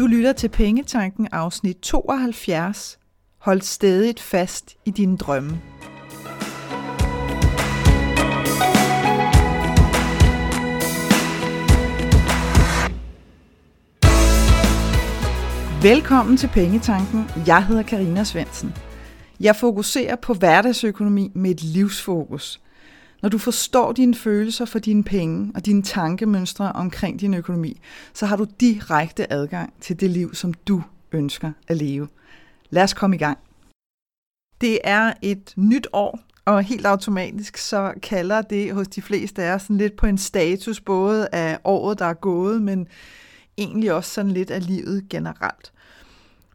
Du lytter til Pengetanken afsnit 72. Hold stedigt fast i dine drømme. Velkommen til Pengetanken. Jeg hedder Karina Svensen. Jeg fokuserer på hverdagsøkonomi med et livsfokus. Når du forstår dine følelser for dine penge og dine tankemønstre omkring din økonomi, så har du direkte adgang til det liv, som du ønsker at leve. Lad os komme i gang. Det er et nyt år, og helt automatisk så kalder det hos de fleste af os sådan lidt på en status, både af året, der er gået, men egentlig også sådan lidt af livet generelt.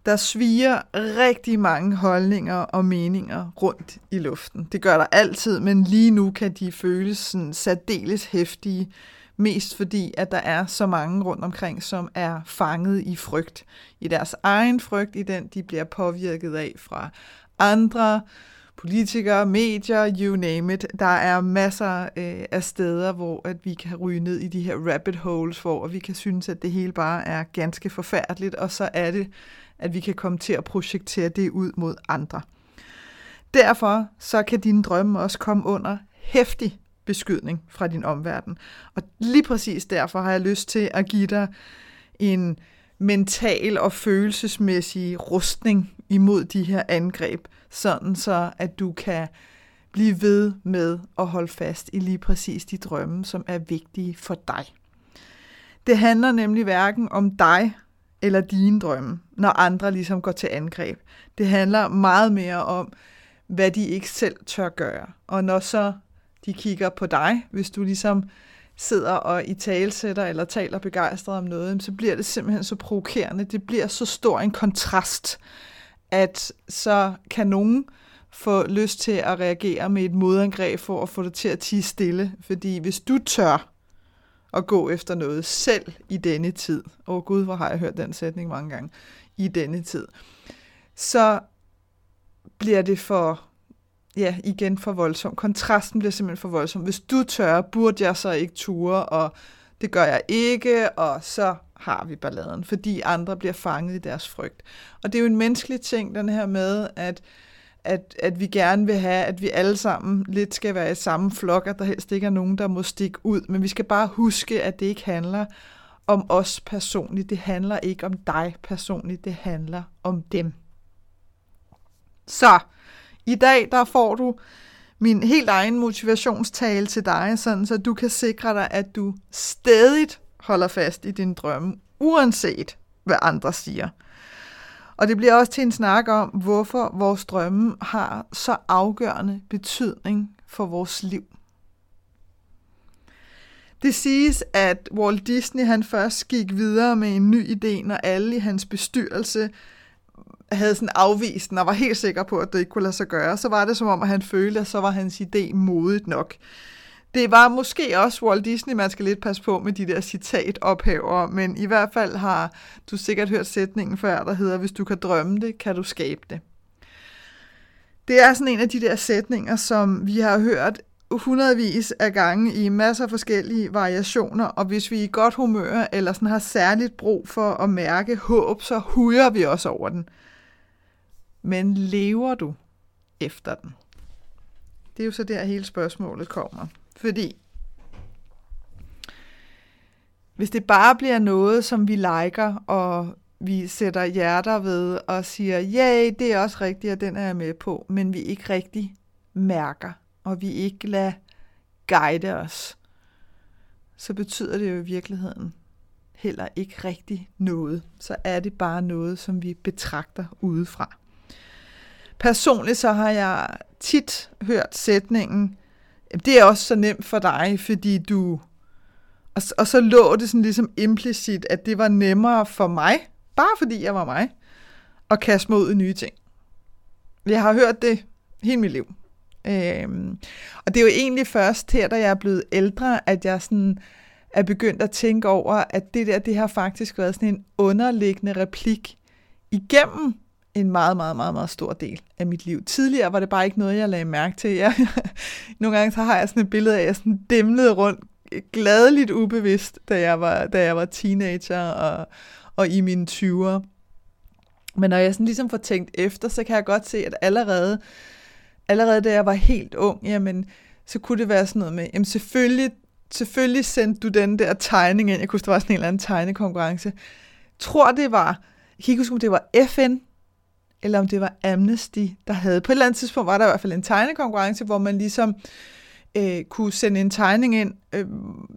Der sviger rigtig mange holdninger og meninger rundt i luften. Det gør der altid, men lige nu kan de føles sådan særdeles hæftige, mest fordi, at der er så mange rundt omkring, som er fanget i frygt. I deres egen frygt, i den de bliver påvirket af fra andre, politikere, medier, you name it. Der er masser øh, af steder, hvor at vi kan ryge ned i de her rabbit holes, hvor vi kan synes, at det hele bare er ganske forfærdeligt, og så er det, at vi kan komme til at projektere det ud mod andre. Derfor så kan dine drømme også komme under hæftig beskydning fra din omverden. Og lige præcis derfor har jeg lyst til at give dig en mental og følelsesmæssig rustning imod de her angreb, sådan så at du kan blive ved med at holde fast i lige præcis de drømme, som er vigtige for dig. Det handler nemlig hverken om dig eller dine drømme, når andre ligesom går til angreb. Det handler meget mere om, hvad de ikke selv tør gøre. Og når så de kigger på dig, hvis du ligesom sidder og i talesætter eller taler begejstret om noget, så bliver det simpelthen så provokerende. Det bliver så stor en kontrast, at så kan nogen få lyst til at reagere med et modangreb for at få dig til at tige stille. Fordi hvis du tør at gå efter noget selv i denne tid, åh oh, gud, hvor har jeg hørt den sætning mange gange, i denne tid, så bliver det for, ja, igen for voldsomt. Kontrasten bliver simpelthen for voldsom. Hvis du tør, burde jeg så ikke ture, og det gør jeg ikke, og så har vi balladen, fordi andre bliver fanget i deres frygt. Og det er jo en menneskelig ting, den her med, at at, at vi gerne vil have, at vi alle sammen lidt skal være i samme flok, at der helst ikke er nogen, der må stikke ud. Men vi skal bare huske, at det ikke handler om os personligt. Det handler ikke om dig personligt. Det handler om dem. Så, i dag der får du min helt egen motivationstale til dig, sådan så du kan sikre dig, at du stadig holder fast i din drømme, uanset hvad andre siger. Og det bliver også til en snak om, hvorfor vores drømme har så afgørende betydning for vores liv. Det siges, at Walt Disney han først gik videre med en ny idé, når alle i hans bestyrelse havde sådan afvist den og var helt sikker på, at det ikke kunne lade sig gøre. Så var det som om, at han følte, at så var hans idé modigt nok. Det var måske også Walt Disney, man skal lidt passe på med de der citatophaver, men i hvert fald har du sikkert hørt sætningen før, der hedder, hvis du kan drømme det, kan du skabe det. Det er sådan en af de der sætninger, som vi har hørt hundredvis af gange i masser af forskellige variationer, og hvis vi er i godt humør eller sådan har særligt brug for at mærke håb, så hujer vi også over den. Men lever du efter den? Det er jo så der hele spørgsmålet kommer. Fordi hvis det bare bliver noget, som vi liker, og vi sætter hjerter ved og siger, ja, det er også rigtigt, og den er jeg med på, men vi ikke rigtig mærker, og vi ikke lader guide os, så betyder det jo i virkeligheden heller ikke rigtig noget. Så er det bare noget, som vi betragter udefra. Personligt så har jeg tit hørt sætningen, det er også så nemt for dig, fordi du... Og, og så lå det sådan ligesom implicit, at det var nemmere for mig, bare fordi jeg var mig, at kaste mig ud i nye ting. Jeg har hørt det hele mit liv. Øhm, og det er jo egentlig først her, da jeg er blevet ældre, at jeg sådan er begyndt at tænke over, at det der, det har faktisk været sådan en underliggende replik igennem en meget, meget, meget, meget stor del af mit liv. Tidligere var det bare ikke noget, jeg lagde mærke til. Jeg, nogle gange så har jeg sådan et billede af, at jeg sådan dæmlede rundt gladeligt ubevidst, da jeg var, da jeg var teenager, og, og i mine 20'ere. Men når jeg sådan ligesom får tænkt efter, så kan jeg godt se, at allerede, allerede da jeg var helt ung, jamen, så kunne det være sådan noget med, jamen selvfølgelig, selvfølgelig sendte du den der tegning ind. Jeg kunne huske, der var sådan en eller anden tegnekonkurrence. Tror det var, jeg kan ikke huske, om det var FN, eller om det var Amnesty, der havde. På et eller andet tidspunkt var der i hvert fald en tegnekonkurrence, hvor man ligesom øh, kunne sende en tegning ind, øh,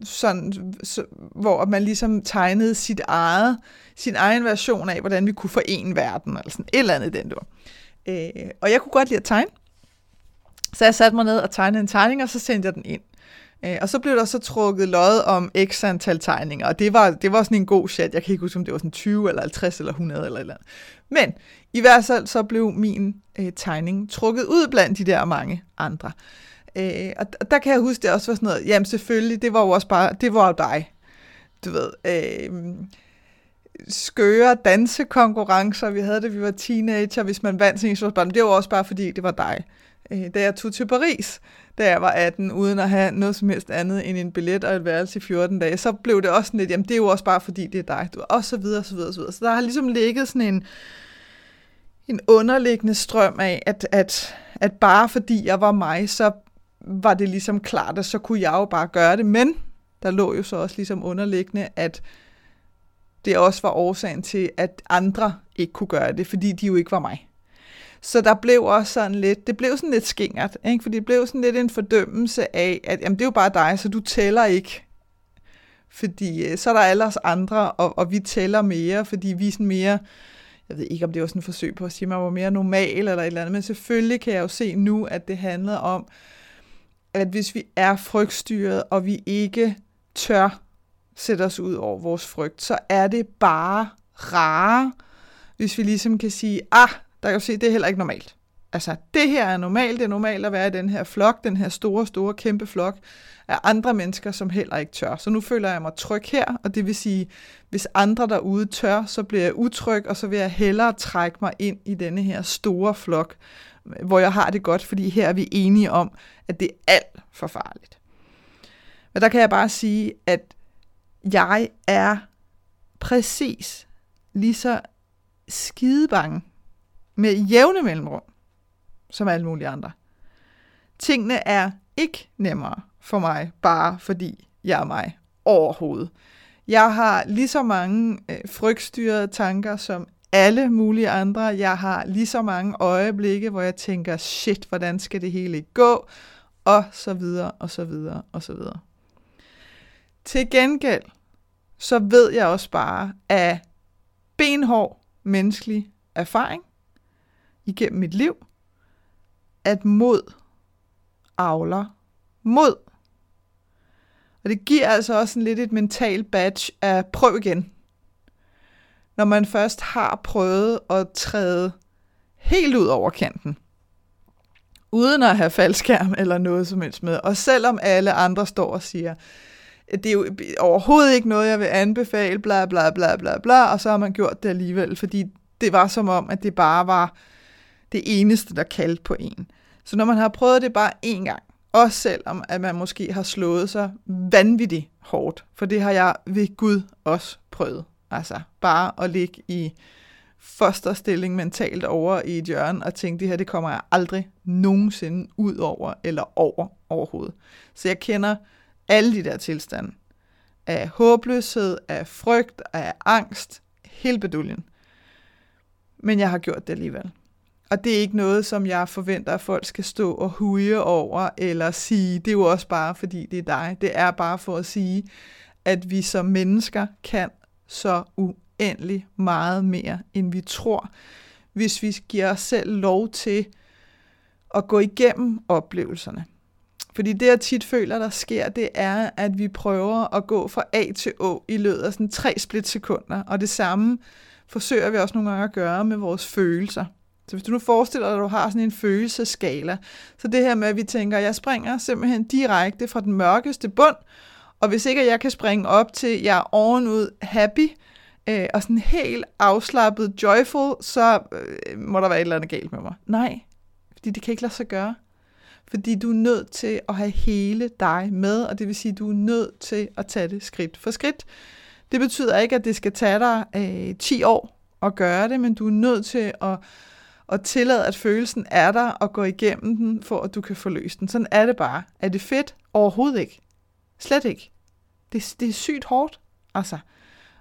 sådan, så, hvor man ligesom tegnede sit eget, sin egen version af, hvordan vi kunne forene verden, eller sådan et eller andet den der. Øh, og jeg kunne godt lide at tegne. Så jeg satte mig ned og tegnede en tegning, og så sendte jeg den ind. Øh, og så blev der så trukket lod om x antal tegninger, og det var, det var sådan en god chat. Jeg kan ikke huske, om det var sådan 20 eller 50 eller 100 eller et eller andet. Men i hvert fald så blev min øh, tegning trukket ud blandt de der mange andre. Øh, og der kan jeg huske, det også var sådan noget, jamen selvfølgelig, det var jo også bare, det var jo dig. Du ved, øh, skøre dansekonkurrencer, vi havde det, vi var teenager, hvis man vandt sin men det var også bare fordi, det var dig. Øh, da jeg tog til Paris, da jeg var 18, uden at have noget som helst andet end en billet og et værelse i 14 dage, så blev det også sådan lidt, jamen det er jo også bare fordi, det er dig, du, og så videre, så videre, så videre. Så der har ligesom ligget sådan en, en underliggende strøm af, at, at, at bare fordi jeg var mig, så var det ligesom klart, at så kunne jeg jo bare gøre det, men der lå jo så også ligesom underliggende, at det også var årsagen til, at andre ikke kunne gøre det, fordi de jo ikke var mig. Så der blev også sådan lidt, det blev sådan lidt skingert, ikke? fordi det blev sådan lidt en fordømmelse af, at jamen, det er jo bare dig, så du tæller ikke. Fordi øh, så er der alle os andre, og, og vi tæller mere, fordi vi er sådan mere, jeg ved ikke, om det var sådan et forsøg på at sige, at man var mere normal eller et eller andet, men selvfølgelig kan jeg jo se nu, at det handlede om, at hvis vi er frygtstyret, og vi ikke tør sætte os ud over vores frygt, så er det bare rare, hvis vi ligesom kan sige, ah, der kan jo se, det er heller ikke normalt. Altså, det her er normalt. Det er normalt at være i den her flok, den her store, store, kæmpe flok af andre mennesker, som heller ikke tør. Så nu føler jeg mig tryg her, og det vil sige, hvis andre derude tør, så bliver jeg utryg, og så vil jeg hellere trække mig ind i denne her store flok, hvor jeg har det godt, fordi her er vi enige om, at det er alt for farligt. Men der kan jeg bare sige, at jeg er præcis lige så skidebange med jævne mellemrum, som alle mulige andre. Tingene er ikke nemmere for mig, bare fordi jeg er mig overhovedet. Jeg har lige så mange øh, frygtstyrede tanker som alle mulige andre. Jeg har lige så mange øjeblikke, hvor jeg tænker, shit, hvordan skal det hele gå? Og så videre, og så videre, og så videre. Til gengæld, så ved jeg også bare, at benhård menneskelig erfaring igennem mit liv, at mod avler mod. Og det giver altså også en lidt et mental badge af prøv igen. Når man først har prøvet at træde helt ud over kanten, uden at have faldskærm eller noget som helst med, og selvom alle andre står og siger, det er jo overhovedet ikke noget, jeg vil anbefale, bla bla bla bla bla, og så har man gjort det alligevel, fordi det var som om, at det bare var det eneste, der kaldte på en. Så når man har prøvet det bare én gang, også selvom at man måske har slået sig vanvittigt hårdt, for det har jeg ved Gud også prøvet. Altså bare at ligge i fosterstilling mentalt over i et hjørne og tænke, det her det kommer jeg aldrig nogensinde ud over eller over overhovedet. Så jeg kender alle de der tilstande af håbløshed, af frygt, af angst, hele beduljen. Men jeg har gjort det alligevel. Og det er ikke noget, som jeg forventer, at folk skal stå og huje over, eller sige, det er jo også bare, fordi det er dig. Det er bare for at sige, at vi som mennesker kan så uendelig meget mere, end vi tror, hvis vi giver os selv lov til at gå igennem oplevelserne. Fordi det, jeg tit føler, der sker, det er, at vi prøver at gå fra A til Å i løbet af sådan tre splitsekunder. Og det samme forsøger vi også nogle gange at gøre med vores følelser. Så hvis du nu forestiller dig, at du har sådan en følelseskala, så det her med, at vi tænker, at jeg springer simpelthen direkte fra den mørkeste bund, og hvis ikke jeg kan springe op til, jeg er ovenud happy, øh, og sådan helt afslappet, joyful, så øh, må der være et eller andet galt med mig. Nej, fordi det kan ikke lade sig gøre. Fordi du er nødt til at have hele dig med, og det vil sige, at du er nødt til at tage det skridt for skridt. Det betyder ikke, at det skal tage dig øh, 10 år at gøre det, men du er nødt til at, og tillade, at følelsen er der og gå igennem den, for at du kan forløse den. Sådan er det bare. Er det fedt? Overhovedet ikke. Slet ikke. Det, det er sygt hårdt, altså.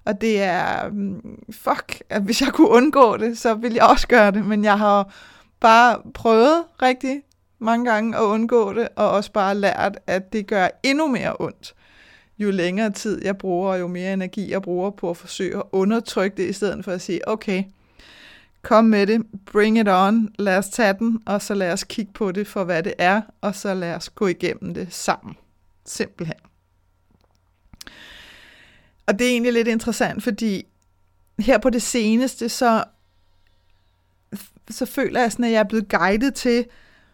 Og det er, mm, fuck, at hvis jeg kunne undgå det, så ville jeg også gøre det, men jeg har bare prøvet rigtig mange gange at undgå det, og også bare lært, at det gør endnu mere ondt. Jo længere tid jeg bruger, og jo mere energi jeg bruger på at forsøge at undertrykke det, i stedet for at sige, okay, kom med det, bring it on, lad os tage den, og så lad os kigge på det for, hvad det er, og så lad os gå igennem det sammen. Simpelthen. Og det er egentlig lidt interessant, fordi her på det seneste, så, så føler jeg sådan, at jeg er blevet guidet til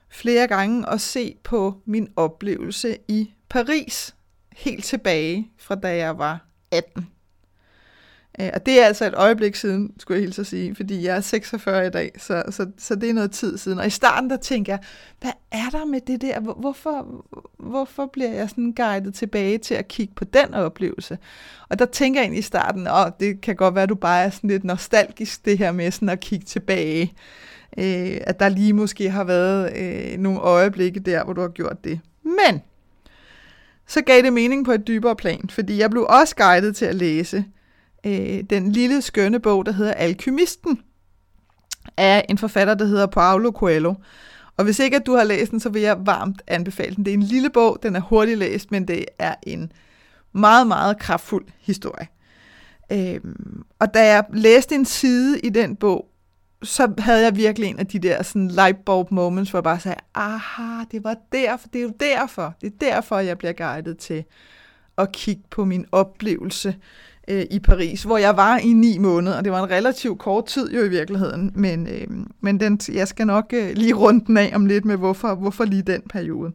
flere gange at se på min oplevelse i Paris, helt tilbage fra da jeg var 18. Øh, og det er altså et øjeblik siden, skulle jeg hilse at sige, fordi jeg er 46 i dag, så, så, så det er noget tid siden. Og i starten, der tænker jeg, hvad er der med det der? Hvorfor, hvorfor bliver jeg sådan guidet tilbage til at kigge på den oplevelse? Og der tænker jeg ind i starten, åh, det kan godt være, at du bare er sådan lidt nostalgisk, det her med sådan at kigge tilbage. Øh, at der lige måske har været øh, nogle øjeblikke der, hvor du har gjort det. Men så gav det mening på et dybere plan, fordi jeg blev også guidet til at læse øh, den lille skønne bog, der hedder Alkymisten, af en forfatter, der hedder Paulo Coelho. Og hvis ikke at du har læst den, så vil jeg varmt anbefale den. Det er en lille bog, den er hurtigt læst, men det er en meget, meget kraftfuld historie. Øhm, og da jeg læste en side i den bog, så havde jeg virkelig en af de der sådan lightbulb moments, hvor jeg bare sagde, aha, det var derfor, det er jo derfor, det er derfor, jeg bliver guidet til at kigge på min oplevelse øh, i Paris, hvor jeg var i ni måneder, og det var en relativt kort tid jo i virkeligheden, men, øh, men den, jeg skal nok øh, lige runde den af om lidt med, hvorfor, hvorfor lige den periode.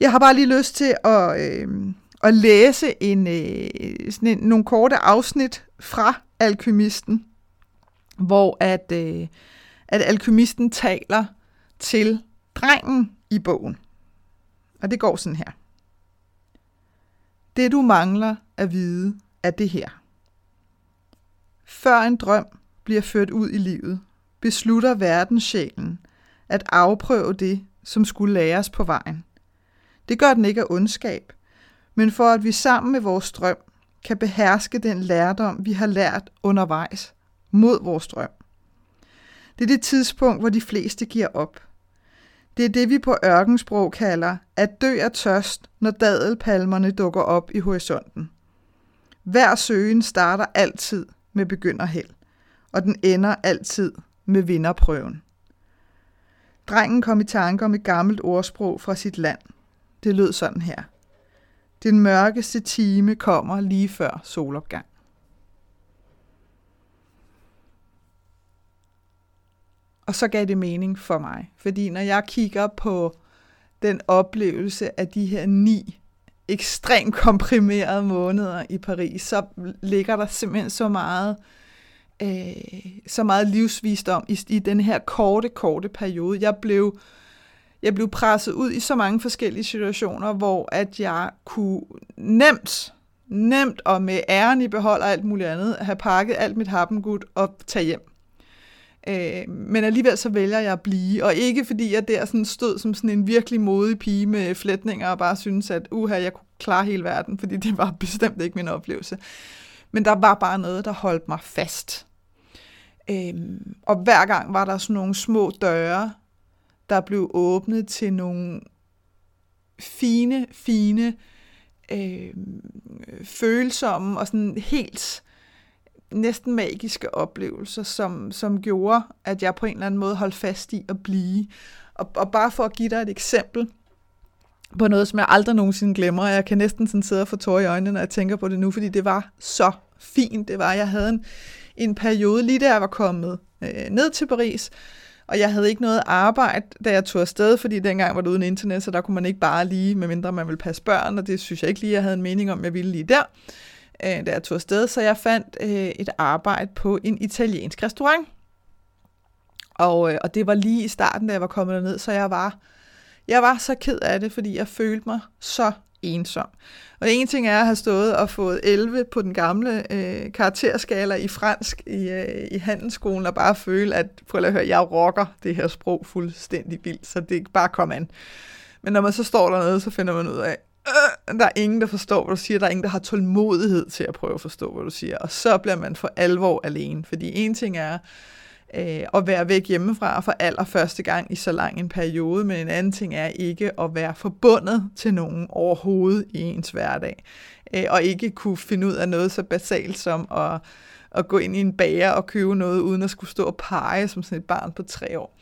Jeg har bare lige lyst til at, øh, at læse en, øh, sådan en, nogle korte afsnit fra Alkymisten, hvor at, øh, at alkymisten taler til drengen i bogen. Og det går sådan her. Det du mangler at vide er det her. Før en drøm bliver ført ud i livet, beslutter verdenssjælen at afprøve det, som skulle læres på vejen. Det gør den ikke af ondskab, men for at vi sammen med vores drøm kan beherske den lærdom, vi har lært undervejs mod vores drøm. Det er det tidspunkt, hvor de fleste giver op. Det er det, vi på ørkensprog kalder at dø af tørst, når dadelpalmerne dukker op i horisonten. Hver søgen starter altid med begynderheld, og den ender altid med vinderprøven. Drengen kom i tanke om et gammelt ordsprog fra sit land. Det lød sådan her. Den mørkeste time kommer lige før solopgang. Og så gav det mening for mig. Fordi når jeg kigger på den oplevelse af de her ni ekstremt komprimerede måneder i Paris, så ligger der simpelthen så meget, øh, så meget livsvisdom i, i den her korte, korte periode. Jeg blev, jeg blev presset ud i så mange forskellige situationer, hvor at jeg kunne nemt, nemt og med æren i behold og alt muligt andet, have pakket alt mit happengud og tage hjem. Øh, men alligevel så vælger jeg at blive, og ikke fordi jeg der sådan stod som sådan en virkelig modig pige med flætninger og bare synes at uha, jeg kunne klare hele verden, fordi det var bestemt ikke min oplevelse. Men der var bare noget, der holdt mig fast. Øh, og hver gang var der sådan nogle små døre, der blev åbnet til nogle fine, fine, øh, følsomme og sådan helt næsten magiske oplevelser, som, som gjorde, at jeg på en eller anden måde holdt fast i at blive. Og, og bare for at give dig et eksempel på noget, som jeg aldrig nogensinde glemmer, og jeg kan næsten sådan sidde og få tårer i øjnene, når jeg tænker på det nu, fordi det var så fint. Det var, jeg havde en, en periode, lige da jeg var kommet øh, ned til Paris, og jeg havde ikke noget arbejde, da jeg tog afsted, fordi dengang var det uden internet, så der kunne man ikke bare lige, medmindre man ville passe børn, og det synes jeg ikke lige, jeg havde en mening om, jeg ville lige der øh, da jeg tog afsted, så jeg fandt øh, et arbejde på en italiensk restaurant. Og, øh, og det var lige i starten, da jeg var kommet derned, så jeg var, jeg var så ked af det, fordi jeg følte mig så ensom. Og en ting er at have stået og fået 11 på den gamle øh, karakterskala i fransk i, øh, i handelsskolen, og bare føle, at prøv at høre, jeg rocker det her sprog fuldstændig vildt, så det bare kom an. Men når man så står dernede, så finder man ud af, øh, der er ingen, der forstår, hvad du siger. Der er ingen, der har tålmodighed til at prøve at forstå, hvad du siger. Og så bliver man for alvor alene. Fordi en ting er øh, at være væk hjemmefra for allerførste gang i så lang en periode, men en anden ting er ikke at være forbundet til nogen overhovedet i ens hverdag. Øh, og ikke kunne finde ud af noget så basalt som at at gå ind i en bager og købe noget, uden at skulle stå og pege som sådan et barn på tre år.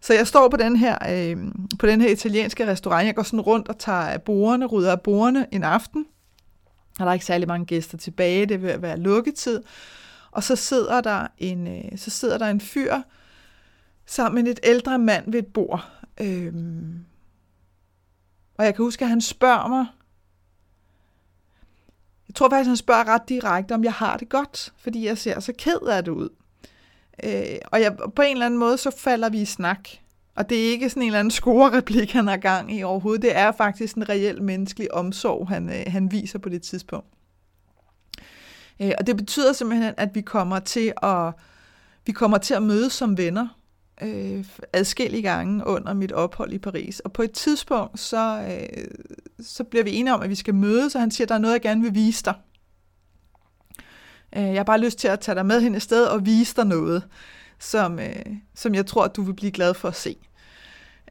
Så jeg står på den her, øh, på den her italienske restaurant. Jeg går sådan rundt og tager af bordene, rydder af bordene en aften. Og der er ikke særlig mange gæster tilbage, det vil være lukketid. Og så sidder der en, øh, så sidder der en fyr sammen med et ældre mand ved et bord. Øh, og jeg kan huske, at han spørger mig, jeg tror faktisk, han spørger ret direkte, om jeg har det godt, fordi jeg ser så ked af det ud. Øh, og jeg, på en eller anden måde, så falder vi i snak. Og det er ikke sådan en eller anden score-replik, han har gang i overhovedet. Det er faktisk en reel menneskelig omsorg, han, øh, han viser på det tidspunkt. Øh, og det betyder simpelthen, at vi kommer til at, vi kommer til at mødes som venner øh, adskillige gange under mit ophold i Paris. Og på et tidspunkt, så, øh, så bliver vi enige om, at vi skal mødes, og han siger, at der er noget, jeg gerne vil vise dig. Øh, jeg har bare lyst til at tage dig med hen et sted og vise dig noget, som, øh, som jeg tror, at du vil blive glad for at se.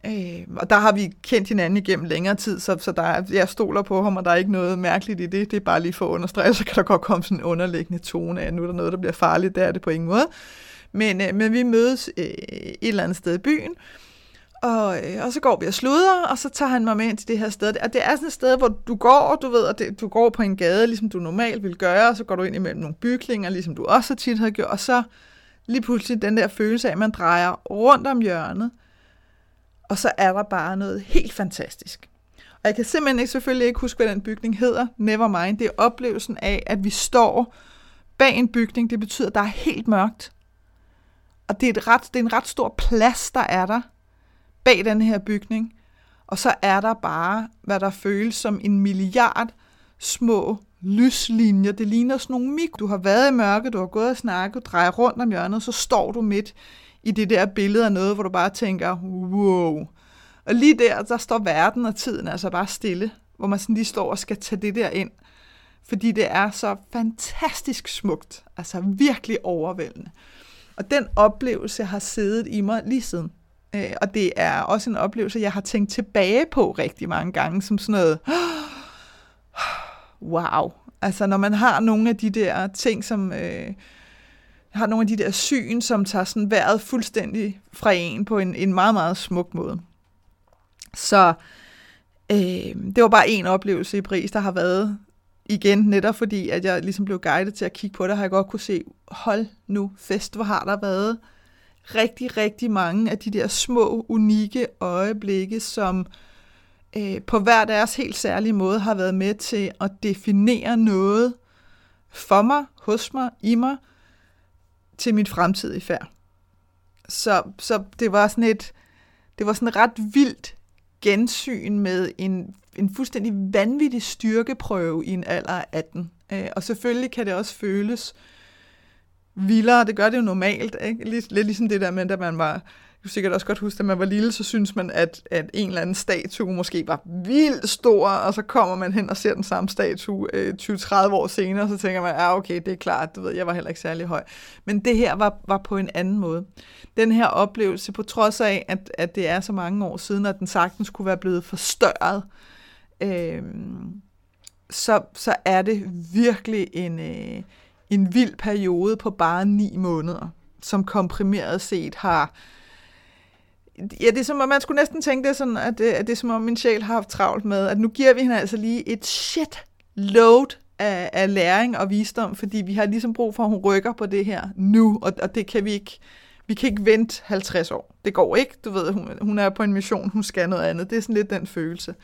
Øh, og der har vi kendt hinanden igennem længere tid, så, så der er, jeg stoler på ham, og der er ikke noget mærkeligt i det. Det er bare lige for at understrege, så kan der godt komme sådan en underliggende tone af, at nu er der noget, der bliver farligt. Det er det på ingen måde. Men, øh, men vi mødes øh, et eller andet sted i byen, og, øh, og så går vi og sluder, og så tager han mig med ind til det her sted. Og det er sådan et sted, hvor du går, du ved, at det, du går på en gade, ligesom du normalt vil gøre, og så går du ind imellem nogle bygninger, ligesom du også tit har gjort, og så lige pludselig den der følelse af, at man drejer rundt om hjørnet, og så er der bare noget helt fantastisk. Og jeg kan simpelthen ikke, selvfølgelig ikke huske, hvad den bygning hedder, never mind. Det er oplevelsen af, at vi står bag en bygning. Det betyder, at der er helt mørkt. Og det er, et ret, det er en ret stor plads, der er der bag den her bygning. Og så er der bare, hvad der føles som en milliard små lyslinjer. Det ligner sådan nogle mik. Du har været i mørke, du har gået og snakket, drejer rundt om hjørnet, så står du midt i det der billede af noget, hvor du bare tænker, wow. Og lige der, der står verden og tiden altså bare stille, hvor man sådan lige står og skal tage det der ind. Fordi det er så fantastisk smukt, altså virkelig overvældende. Og den oplevelse har siddet i mig lige siden. Øh, og det er også en oplevelse, jeg har tænkt tilbage på rigtig mange gange, som sådan noget, wow. Altså når man har nogle af de der ting, som øh, har nogle af de der syn, som tager sådan vejret fuldstændig fra en på en, en meget, meget smuk måde. Så øh, det var bare en oplevelse i Paris, der har været igen, netop fordi, at jeg ligesom blev guidet til at kigge på det, har jeg godt kunne se, hold nu fest, hvor har der været rigtig, rigtig mange af de der små, unikke øjeblikke, som øh, på hver deres helt særlige måde har været med til at definere noget for mig, hos mig, i mig, til mit fremtidige færd. Så, så det var sådan et, det var sådan et ret vildt gensyn med en, en fuldstændig vanvittig styrkeprøve i en alder af 18. Øh, og selvfølgelig kan det også føles vildere, det gør det jo normalt, ikke? Lidt, lidt ligesom det der med, at man var du kan sikkert også godt huske, at man var lille, så synes man, at, at en eller anden statue måske var vildt stor, og så kommer man hen og ser den samme statue øh, 20-30 år senere, og så tænker man, ja okay, det er klart, du ved, jeg var heller ikke særlig høj. Men det her var, var på en anden måde. Den her oplevelse, på trods af, at, at det er så mange år siden, at den sagtens kunne være blevet forstørret, øh, Øhm, så, så er det virkelig en, øh, en vild periode på bare ni måneder, som komprimeret set har Ja, det er som om, man skulle næsten tænke det sådan, at det, at det er som om, min sjæl har haft travlt med, at nu giver vi hende altså lige et shit load af, af læring og visdom, fordi vi har ligesom brug for, at hun rykker på det her nu, og, og det kan vi ikke, vi kan ikke vente 50 år. Det går ikke, du ved, hun, hun er på en mission, hun skal noget andet. Det er sådan lidt den følelse.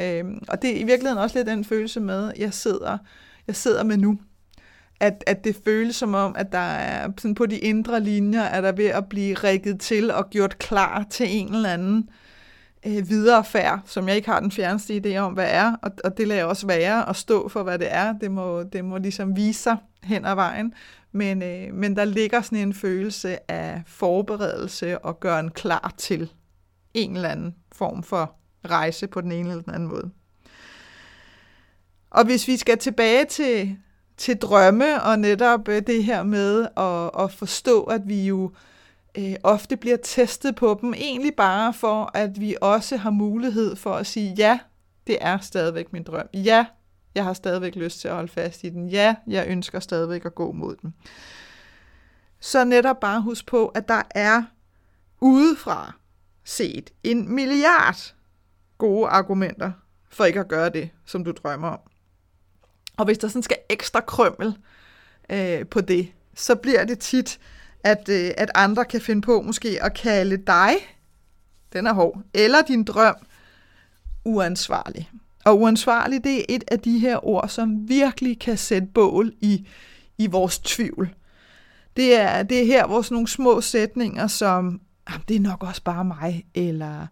Øhm, og det er i virkeligheden også lidt den følelse med, at jeg sidder, jeg sidder med nu at, at det føles som om, at der er sådan på de indre linjer, at der ved at blive rækket til og gjort klar til en eller anden øh, viderefærd, som jeg ikke har den fjerneste idé om, hvad er, og, og det lader jeg også være at stå for, hvad det er. Det må, det må ligesom vise sig hen ad vejen. Men, øh, men der ligger sådan en følelse af forberedelse og gøre en klar til en eller anden form for rejse på den ene eller den anden måde. Og hvis vi skal tilbage til, til drømme og netop øh, det her med at, at forstå, at vi jo øh, ofte bliver testet på dem, egentlig bare for, at vi også har mulighed for at sige, ja, det er stadigvæk min drøm. Ja, jeg har stadigvæk lyst til at holde fast i den. Ja, jeg ønsker stadigvæk at gå mod den. Så netop bare husk på, at der er udefra set en milliard gode argumenter for ikke at gøre det, som du drømmer om. Og hvis der sådan skal ekstra krømmel øh, på det, så bliver det tit, at, øh, at andre kan finde på måske at kalde dig, den er hård, eller din drøm, uansvarlig. Og uansvarlig, det er et af de her ord, som virkelig kan sætte bål i, i vores tvivl. Det er, det er her, hvor sådan nogle små sætninger som, det er nok også bare mig, eller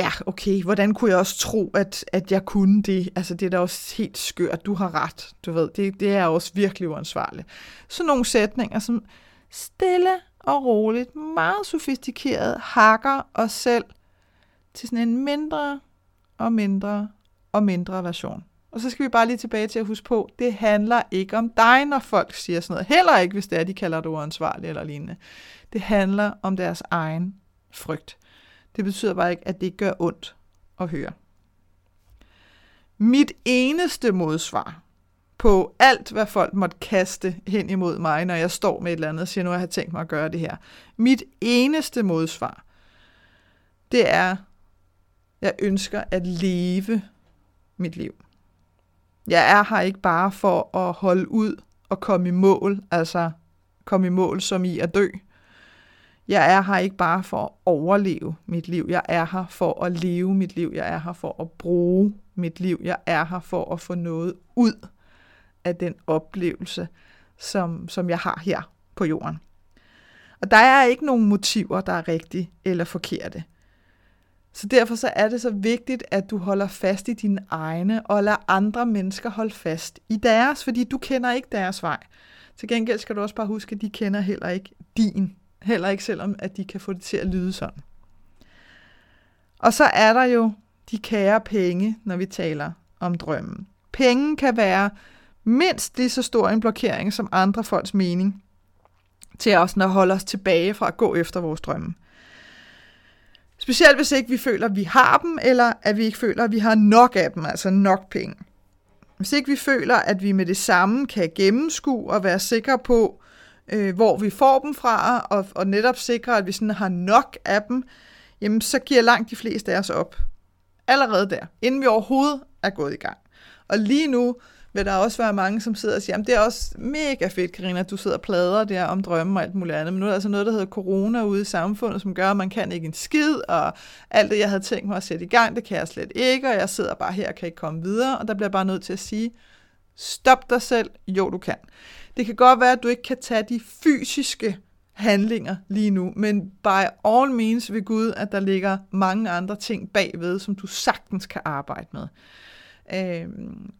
ja, okay, hvordan kunne jeg også tro, at, at jeg kunne det? Altså, det er da også helt skørt, du har ret, du ved, det, det er også virkelig uansvarligt. Så nogle sætninger, som stille og roligt, meget sofistikeret, hakker os selv til sådan en mindre og mindre og mindre version. Og så skal vi bare lige tilbage til at huske på, det handler ikke om dig, når folk siger sådan noget. Heller ikke, hvis det er, de kalder dig uansvarlig eller lignende. Det handler om deres egen frygt. Det betyder bare ikke, at det ikke gør ondt at høre. Mit eneste modsvar på alt, hvad folk måtte kaste hen imod mig, når jeg står med et eller andet og siger, nu har jeg tænkt mig at gøre det her. Mit eneste modsvar, det er, jeg ønsker at leve mit liv. Jeg er her ikke bare for at holde ud og komme i mål, altså komme i mål som i at dø. Jeg er her ikke bare for at overleve mit liv. Jeg er her for at leve mit liv. Jeg er her for at bruge mit liv. Jeg er her for at få noget ud af den oplevelse, som, som jeg har her på jorden. Og der er ikke nogen motiver, der er rigtige eller forkerte. Så derfor så er det så vigtigt, at du holder fast i dine egne, og lader andre mennesker holde fast i deres, fordi du kender ikke deres vej. Til gengæld skal du også bare huske, at de kender heller ikke din. Heller ikke selvom, at de kan få det til at lyde sådan. Og så er der jo de kære penge, når vi taler om drømmen. Penge kan være mindst lige så stor en blokering som andre folks mening til os, når holde os tilbage fra at gå efter vores drømme. Specielt hvis ikke vi føler, at vi har dem, eller at vi ikke føler, at vi har nok af dem, altså nok penge. Hvis ikke vi føler, at vi med det samme kan gennemskue og være sikre på, øh, hvor vi får dem fra, og, og netop sikrer, at vi sådan har nok af dem, jamen så giver langt de fleste af os op. Allerede der, inden vi overhovedet er gået i gang. Og lige nu, vil der også være mange, som sidder og siger, jamen det er også mega fedt, Karina, at du sidder og plader der om drømme og alt muligt andet, men nu er der altså noget, der hedder corona ude i samfundet, som gør, at man kan ikke en skid, og alt det, jeg havde tænkt mig at sætte i gang, det kan jeg slet ikke, og jeg sidder bare her og kan ikke komme videre, og der bliver bare nødt til at sige, stop dig selv, jo du kan. Det kan godt være, at du ikke kan tage de fysiske handlinger lige nu, men by all means ved Gud, at der ligger mange andre ting bagved, som du sagtens kan arbejde med. Øhm,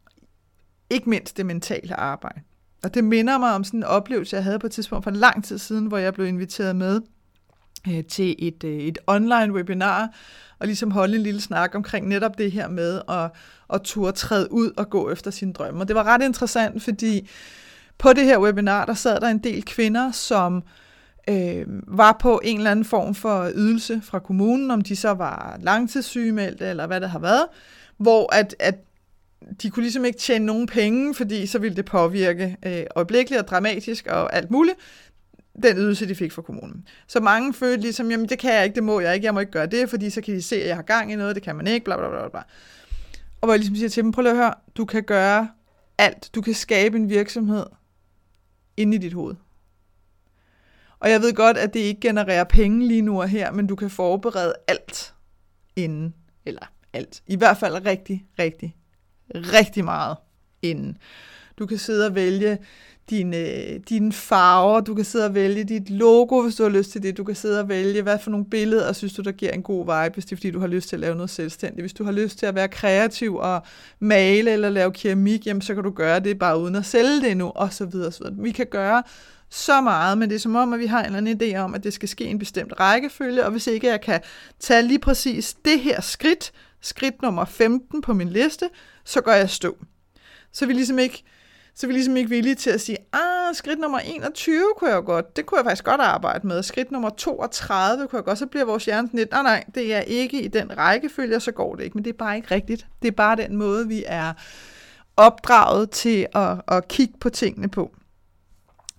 ikke mindst det mentale arbejde. Og det minder mig om sådan en oplevelse, jeg havde på et tidspunkt for lang tid siden, hvor jeg blev inviteret med øh, til et, øh, et online webinar, og ligesom holde en lille snak omkring netop det her med at, at turde træde ud og gå efter sine drømme. Og det var ret interessant, fordi på det her webinar, der sad der en del kvinder, som øh, var på en eller anden form for ydelse fra kommunen, om de så var langtidssygemeldte eller hvad det har været, hvor at, at de kunne ligesom ikke tjene nogen penge, fordi så ville det påvirke øh, øjeblikkeligt og dramatisk og alt muligt, den ydelse, de fik fra kommunen. Så mange følte ligesom, jamen det kan jeg ikke, det må jeg ikke, jeg må ikke gøre det, fordi så kan de se, at jeg har gang i noget, det kan man ikke, bla bla bla bla. Og hvor jeg ligesom siger til dem, prøv lige at høre, du kan gøre alt. Du kan skabe en virksomhed inde i dit hoved. Og jeg ved godt, at det ikke genererer penge lige nu og her, men du kan forberede alt inden, eller alt. I hvert fald rigtig, rigtig, rigtig meget inden. Du kan sidde og vælge dine, dine farver, du kan sidde og vælge dit logo, hvis du har lyst til det, du kan sidde og vælge, hvad for nogle billeder synes du, der giver en god vibe, hvis det er fordi, du har lyst til at lave noget selvstændigt. Hvis du har lyst til at være kreativ og male eller lave keramik, jamen, så kan du gøre det bare uden at sælge det nu, og så videre, og så videre. Vi kan gøre så meget, men det er som om, at vi har en eller anden idé om, at det skal ske i en bestemt rækkefølge, og hvis ikke jeg kan tage lige præcis det her skridt, skridt nummer 15 på min liste, så går jeg stå. Så vi ligesom ikke så er vi ligesom ikke villige til at sige, ah, skridt nummer 21 kunne jeg godt, det kunne jeg faktisk godt arbejde med, skridt nummer 32 kunne jeg godt, så bliver vores hjerne lidt, nej nej, det er ikke i den rækkefølge, så går det ikke, men det er bare ikke rigtigt. Det er bare den måde, vi er opdraget til at, at kigge på tingene på.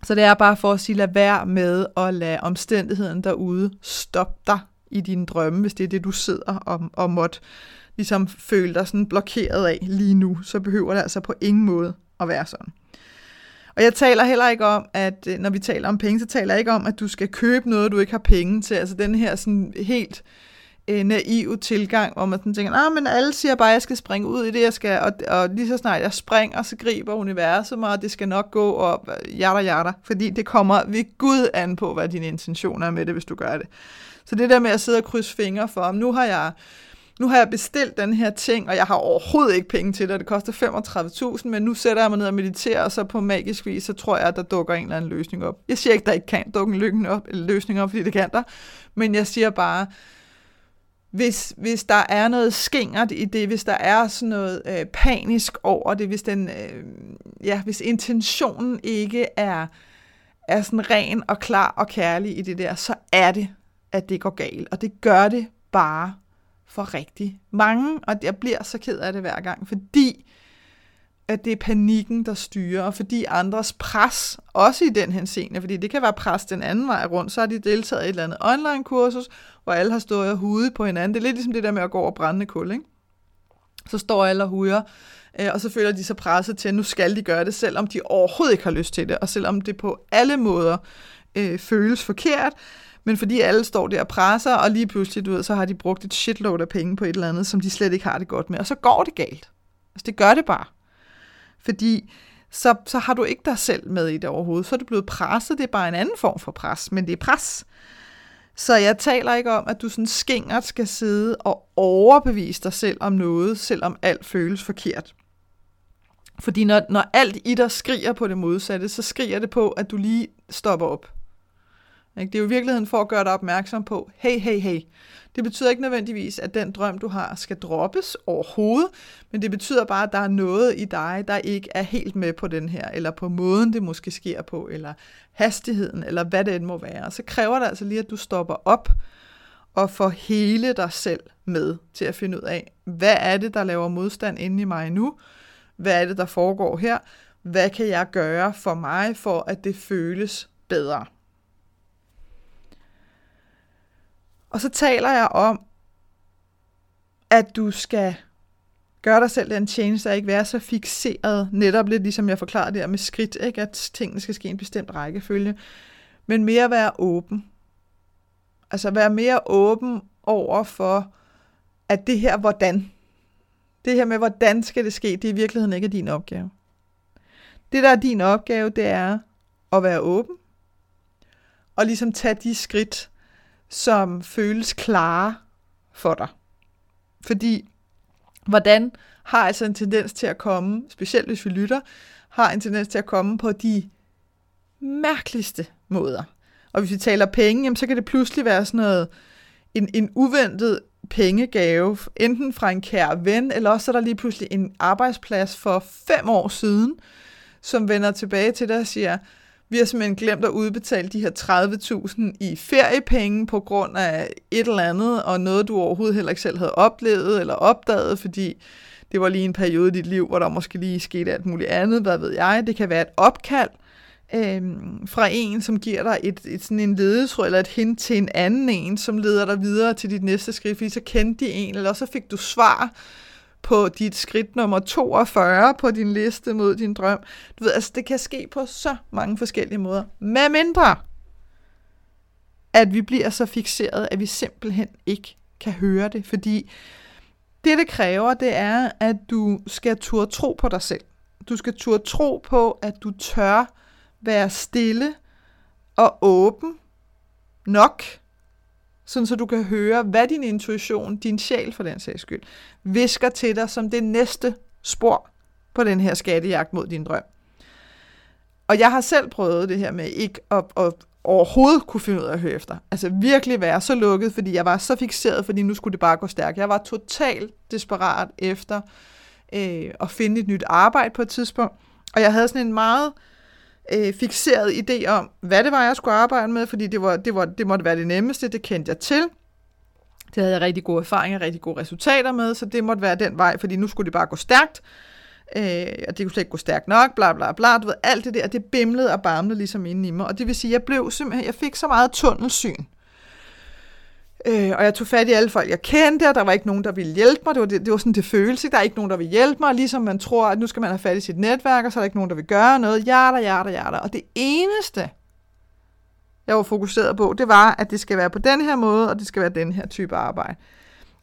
Så det er bare for at sige, lad være med at lade omstændigheden derude stoppe dig i dine drømme, hvis det er det, du sidder og, og måtte ligesom føle dig sådan blokeret af lige nu, så behøver det altså på ingen måde at være sådan. Og jeg taler heller ikke om, at øh, når vi taler om penge, så taler jeg ikke om, at du skal købe noget, du ikke har penge til. Altså den her sådan helt øh, naive tilgang, hvor man sådan tænker, nah, men alle siger bare, at jeg skal springe ud i det, jeg skal, og, og lige så snart jeg springer, så griber universet mig, og det skal nok gå, og jada jada, fordi det kommer ved Gud an på, hvad dine intentioner er med det, hvis du gør det. Så det der med at sidde og krydse fingre for, om nu har jeg nu har jeg bestilt den her ting, og jeg har overhovedet ikke penge til det, det koster 35.000, men nu sætter jeg mig ned og mediterer, og så på magisk vis, så tror jeg, at der dukker en eller anden løsning op. Jeg siger ikke, der ikke kan dukke en lykken op, eller løsning op, fordi det kan der, men jeg siger bare, hvis, hvis der er noget skingert i det, hvis der er sådan noget øh, panisk over det, hvis, den, øh, ja, hvis intentionen ikke er, er sådan ren og klar og kærlig i det der, så er det, at det går galt. Og det gør det bare for rigtig mange, og jeg bliver så ked af det hver gang, fordi at det er panikken, der styrer, og fordi andres pres, også i den henseende, fordi det kan være pres den anden vej rundt, så har de deltaget i et eller andet online-kursus, hvor alle har stået og hude på hinanden. Det er lidt ligesom det der med at gå over brændende kul, ikke? Så står alle og huder, øh, og så føler de sig presset til, at nu skal de gøre det, selvom de overhovedet ikke har lyst til det, og selvom det på alle måder øh, føles forkert, men fordi alle står der og presser, og lige pludselig, du ved, så har de brugt et shitload af penge på et eller andet, som de slet ikke har det godt med, og så går det galt. Altså det gør det bare. Fordi så, så har du ikke dig selv med i det overhovedet. Så er du blevet presset. Det er bare en anden form for pres, men det er pres. Så jeg taler ikke om, at du sådan skingert skal sidde og overbevise dig selv om noget, selvom alt føles forkert. Fordi når, når alt i dig skriger på det modsatte, så skriger det på, at du lige stopper op. Det er jo i virkeligheden for at gøre dig opmærksom på, hey, hey, hey. Det betyder ikke nødvendigvis, at den drøm, du har, skal droppes overhovedet, men det betyder bare, at der er noget i dig, der ikke er helt med på den her, eller på måden, det måske sker på, eller hastigheden, eller hvad det end må være. Så kræver det altså lige, at du stopper op og får hele dig selv med til at finde ud af, hvad er det, der laver modstand inde i mig nu? Hvad er det, der foregår her? Hvad kan jeg gøre for mig, for at det føles bedre? Og så taler jeg om, at du skal gøre dig selv den tjeneste at ikke være så fixeret, netop lidt ligesom jeg forklarede der med skridt, ikke? at tingene skal ske i en bestemt rækkefølge, men mere være åben. Altså være mere åben over for, at det her hvordan, det her med hvordan skal det ske, det er i virkeligheden ikke din opgave. Det der er din opgave, det er at være åben, og ligesom tage de skridt, som føles klare for dig. Fordi hvordan har altså en tendens til at komme, specielt hvis vi lytter, har en tendens til at komme på de mærkeligste måder. Og hvis vi taler penge, jamen, så kan det pludselig være sådan noget, en, en uventet pengegave, enten fra en kær ven, eller også er der lige pludselig en arbejdsplads for fem år siden, som vender tilbage til dig og siger, vi har simpelthen glemt at udbetale de her 30.000 i feriepenge på grund af et eller andet, og noget du overhovedet heller ikke selv havde oplevet eller opdaget, fordi det var lige en periode i dit liv, hvor der måske lige skete alt muligt andet, hvad ved jeg. Det kan være et opkald øh, fra en, som giver dig et, et sådan en ledetråd eller et hint til en anden en, som leder dig videre til dit næste skridt, fordi så kendte de en, eller så fik du svar på dit skridt nummer 42 på din liste mod din drøm. Du ved, altså det kan ske på så mange forskellige måder. Med mindre, at vi bliver så fixeret, at vi simpelthen ikke kan høre det. Fordi det, det kræver, det er, at du skal turde tro på dig selv. Du skal turde tro på, at du tør være stille og åben nok, sådan så du kan høre, hvad din intuition, din sjæl for den sags skyld, visker til dig som det næste spor på den her skattejagt mod din drøm. Og jeg har selv prøvet det her med ikke at, at overhovedet kunne finde ud af at høre efter. Altså virkelig være så lukket, fordi jeg var så fixeret, fordi nu skulle det bare gå stærkt. Jeg var totalt desperat efter øh, at finde et nyt arbejde på et tidspunkt. Og jeg havde sådan en meget øh, Øh, fixeret idé om, hvad det var, jeg skulle arbejde med, fordi det, var, det, var, det måtte være det nemmeste, det kendte jeg til. Det havde jeg rigtig gode erfaringer, rigtig gode resultater med, så det måtte være den vej, fordi nu skulle det bare gå stærkt. Øh, og det kunne slet ikke gå stærkt nok, bla bla bla, du ved, alt det der, det bimlede og barmlede ligesom inde i mig, og det vil sige, jeg blev simpelthen, jeg fik så meget tunnelsyn, Øh, og jeg tog fat i alle folk, jeg kendte, og der var ikke nogen, der ville hjælpe mig. Det var, det, det var sådan det følelse, der er ikke nogen, der vil hjælpe mig. Ligesom man tror, at nu skal man have fat i sit netværk, og så er der ikke nogen, der vil gøre noget. Hjerter, hjerter, hjerter. Og det eneste, jeg var fokuseret på, det var, at det skal være på den her måde, og det skal være den her type arbejde.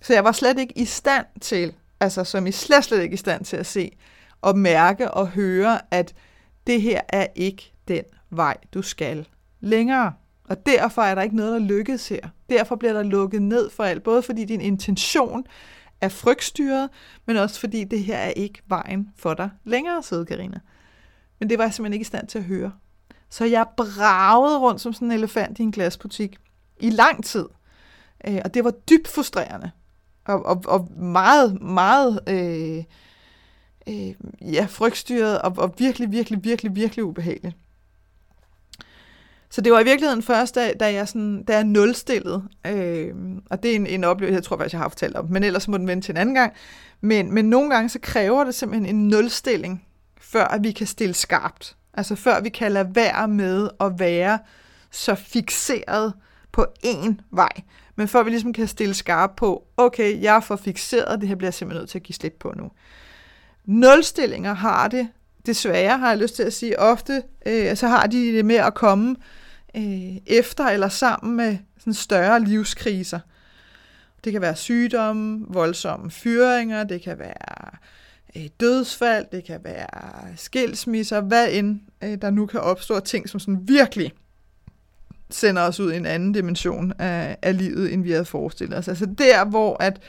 Så jeg var slet ikke i stand til, altså som i slet, slet ikke i stand til at se og mærke og høre, at det her er ikke den vej, du skal længere. Og derfor er der ikke noget, der lykkes her. Derfor bliver der lukket ned for alt, både fordi din intention er frygtstyret, men også fordi det her er ikke vejen for dig længere, søde Karina. Men det var jeg simpelthen ikke i stand til at høre. Så jeg bragede rundt som sådan en elefant i en glasbutik i lang tid. Øh, og det var dybt frustrerende. Og, og, og meget, meget øh, øh, ja, frygtstyret og, og virkelig, virkelig, virkelig, virkelig ubehageligt. Så det var i virkeligheden først, da, da jeg, sådan, da jeg nulstillede, øh, og det er en, en oplevelse, jeg tror faktisk, jeg har fortalt om, men ellers må den vende til en anden gang. Men, men nogle gange, så kræver det simpelthen en nulstilling, før at vi kan stille skarpt. Altså før vi kan lade være med at være så fixeret på én vej. Men før vi ligesom kan stille skarpt på, okay, jeg er for fixeret, det her bliver jeg simpelthen nødt til at give slip på nu. Nulstillinger har det desværre, har jeg lyst til at sige, ofte, øh, så har de det med at komme øh, efter eller sammen med sådan større livskriser. Det kan være sygdomme, voldsomme fyringer, det kan være øh, dødsfald, det kan være skilsmisser, hvad end øh, der nu kan opstå ting, som sådan virkelig sender os ud i en anden dimension af, af livet, end vi havde forestillet os. Altså der, hvor at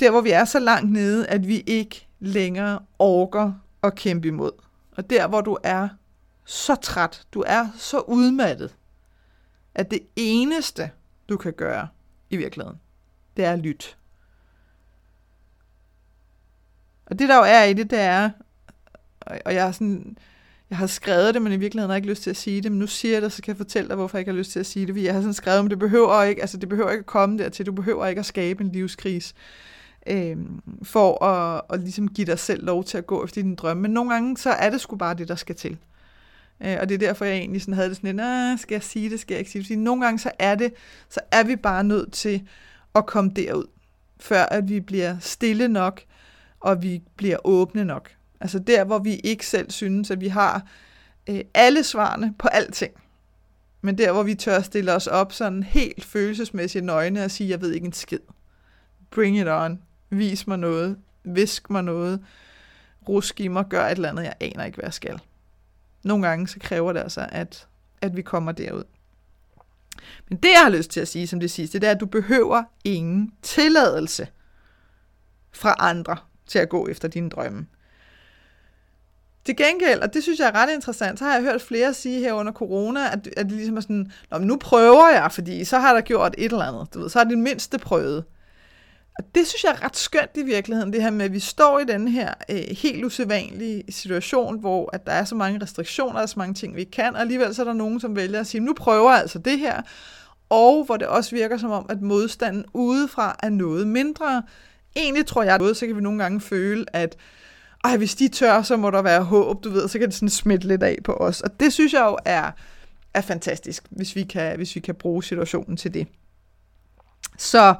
der, hvor vi er så langt nede, at vi ikke længere orker at kæmpe imod. Og der, hvor du er så træt, du er så udmattet, at det eneste, du kan gøre i virkeligheden, det er at lytte. Og det, der jo er i det, det er, og jeg er sådan, jeg har skrevet det, men i virkeligheden har jeg ikke lyst til at sige det, men nu siger jeg det, så kan jeg fortælle dig, hvorfor jeg ikke har lyst til at sige det, fordi jeg har sådan skrevet, men det behøver ikke, altså det behøver ikke at komme dertil, du behøver ikke at skabe en livskrise øh, for at, at ligesom give dig selv lov til at gå efter din drømme. Men nogle gange, så er det sgu bare det, der skal til. Øh, og det er derfor, jeg egentlig sådan havde det sådan lidt, skal jeg sige det, skal jeg ikke sige det? Fordi nogle gange, så er det, så er vi bare nødt til at komme derud, før at vi bliver stille nok, og vi bliver åbne nok. Altså der, hvor vi ikke selv synes, at vi har øh, alle svarene på alting. Men der, hvor vi tør stille os op sådan helt følelsesmæssigt nøgne og sige, jeg ved ikke en skid. Bring it on. Vis mig noget. Visk mig noget. Rusk i mig. Gør et eller andet. Jeg aner ikke, hvad jeg skal. Nogle gange så kræver det altså, at, at vi kommer derud. Men det, jeg har lyst til at sige som det sidste, det er, at du behøver ingen tilladelse fra andre til at gå efter dine drømme. Til gengæld, og det synes jeg er ret interessant, så har jeg hørt flere sige her under corona, at, at det ligesom er sådan, Nå, nu prøver jeg, fordi så har der gjort et eller andet. Du ved, så har det mindste prøvet. Og det synes jeg er ret skønt i virkeligheden, det her med, at vi står i den her øh, helt usædvanlige situation, hvor at der er så mange restriktioner, og så mange ting, vi kan, og alligevel så er der nogen, som vælger at sige, nu prøver jeg altså det her, og hvor det også virker som om, at modstanden udefra er noget mindre. Egentlig tror jeg, at så kan vi nogle gange føle, at ej, hvis de tør, så må der være håb, du ved, så kan det sådan smitte lidt af på os. Og det synes jeg jo er, er fantastisk, hvis vi, kan, hvis vi kan bruge situationen til det. Så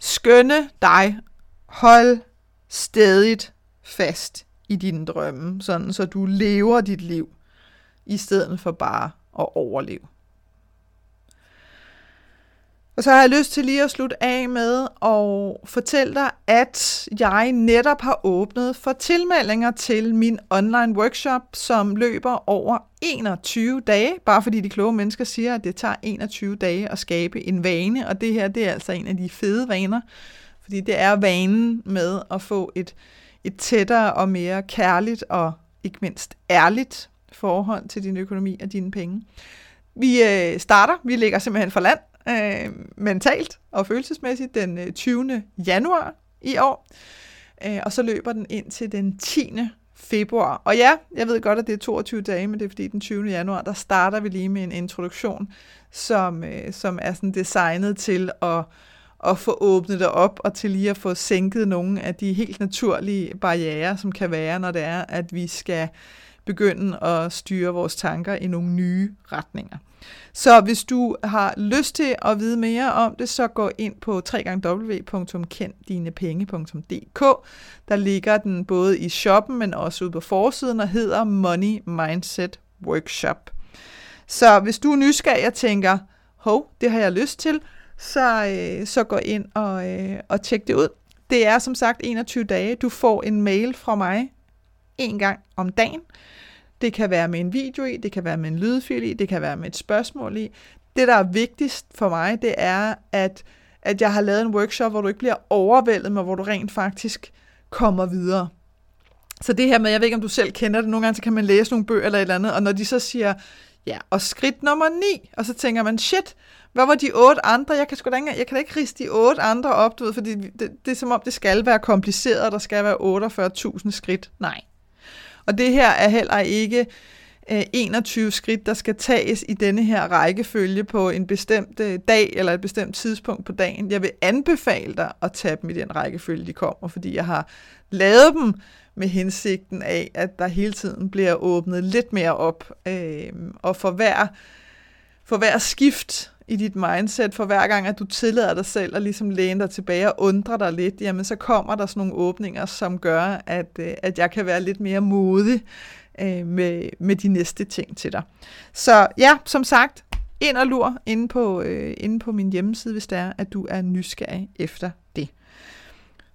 skønne dig, hold stedigt fast i dine drømme, sådan så du lever dit liv, i stedet for bare at overleve. Og så har jeg lyst til lige at slutte af med at fortælle dig, at jeg netop har åbnet for tilmeldinger til min online workshop, som løber over 21 dage, bare fordi de kloge mennesker siger, at det tager 21 dage at skabe en vane, og det her det er altså en af de fede vaner, fordi det er vanen med at få et, et tættere og mere kærligt og ikke mindst ærligt forhold til din økonomi og dine penge. Vi øh, starter, vi ligger simpelthen for land øh, mentalt og følelsesmæssigt den øh, 20. Januar i år, øh, og så løber den ind til den 10. februar. Og ja, jeg ved godt, at det er 22 dage, men det er fordi den 20. januar, der starter vi lige med en introduktion, som, øh, som er sådan designet til at at få åbnet det op, og til lige at få sænket nogle af de helt naturlige barriere, som kan være, når det er, at vi skal begynde at styre vores tanker i nogle nye retninger. Så hvis du har lyst til at vide mere om det, så gå ind på www.kenddinepenge.dk. Der ligger den både i shoppen, men også ude på forsiden og hedder Money Mindset Workshop. Så hvis du er nysgerrig og tænker, hov, det har jeg lyst til, så, øh, så gå ind og, øh, og tjek det ud. Det er som sagt 21 dage. Du får en mail fra mig en gang om dagen. Det kan være med en video i, det kan være med en lydfil i, det kan være med et spørgsmål i. Det, der er vigtigst for mig, det er, at, at jeg har lavet en workshop, hvor du ikke bliver overvældet, men hvor du rent faktisk kommer videre. Så det her med, jeg ved ikke, om du selv kender det, nogle gange så kan man læse nogle bøger eller et eller andet, og når de så siger, ja, og skridt nummer 9, og så tænker man, shit, hvad var de otte andre? Jeg kan sgu da ikke, jeg kan da ikke riste de otte andre op, du ved, fordi det, det er som om, det skal være kompliceret, og der skal være 48.000 skridt. Nej. Og det her er heller ikke øh, 21 skridt, der skal tages i denne her rækkefølge på en bestemt øh, dag eller et bestemt tidspunkt på dagen. Jeg vil anbefale dig at tage dem i den rækkefølge, de kommer, fordi jeg har lavet dem med hensigten af, at der hele tiden bliver åbnet lidt mere op. Øh, og for hver, for hver skift i dit mindset, for hver gang, at du tillader dig selv at ligesom læne dig tilbage og undre dig lidt, jamen så kommer der sådan nogle åbninger, som gør, at, øh, at jeg kan være lidt mere modig øh, med, med de næste ting til dig. Så ja, som sagt, ind og lur inde på, øh, inde på min hjemmeside, hvis det er, at du er nysgerrig efter det.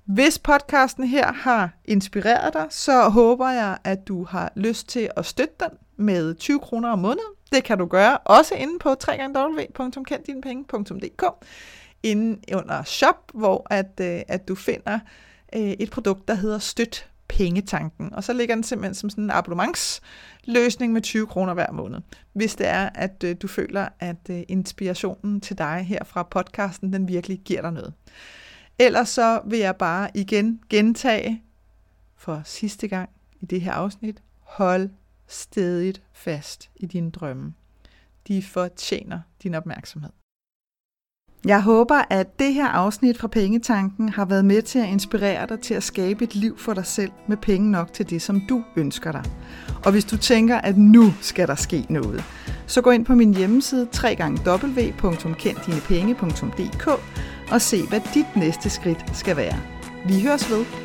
Hvis podcasten her har inspireret dig, så håber jeg, at du har lyst til at støtte den med 20 kroner om måneden. Det kan du gøre også inde på www.kenddinepenge.dk inde under shop, hvor at, øh, at du finder øh, et produkt, der hedder Støt Pengetanken. Og så ligger den simpelthen som sådan en abonnementsløsning med 20 kroner hver måned. Hvis det er, at øh, du føler, at øh, inspirationen til dig her fra podcasten, den virkelig giver dig noget. Ellers så vil jeg bare igen gentage for sidste gang i det her afsnit. Hold stedigt fast i dine drømme. De fortjener din opmærksomhed. Jeg håber, at det her afsnit fra Pengetanken har været med til at inspirere dig til at skabe et liv for dig selv med penge nok til det, som du ønsker dig. Og hvis du tænker, at nu skal der ske noget, så gå ind på min hjemmeside www.kenddinepenge.dk og se, hvad dit næste skridt skal være. Vi høres ved.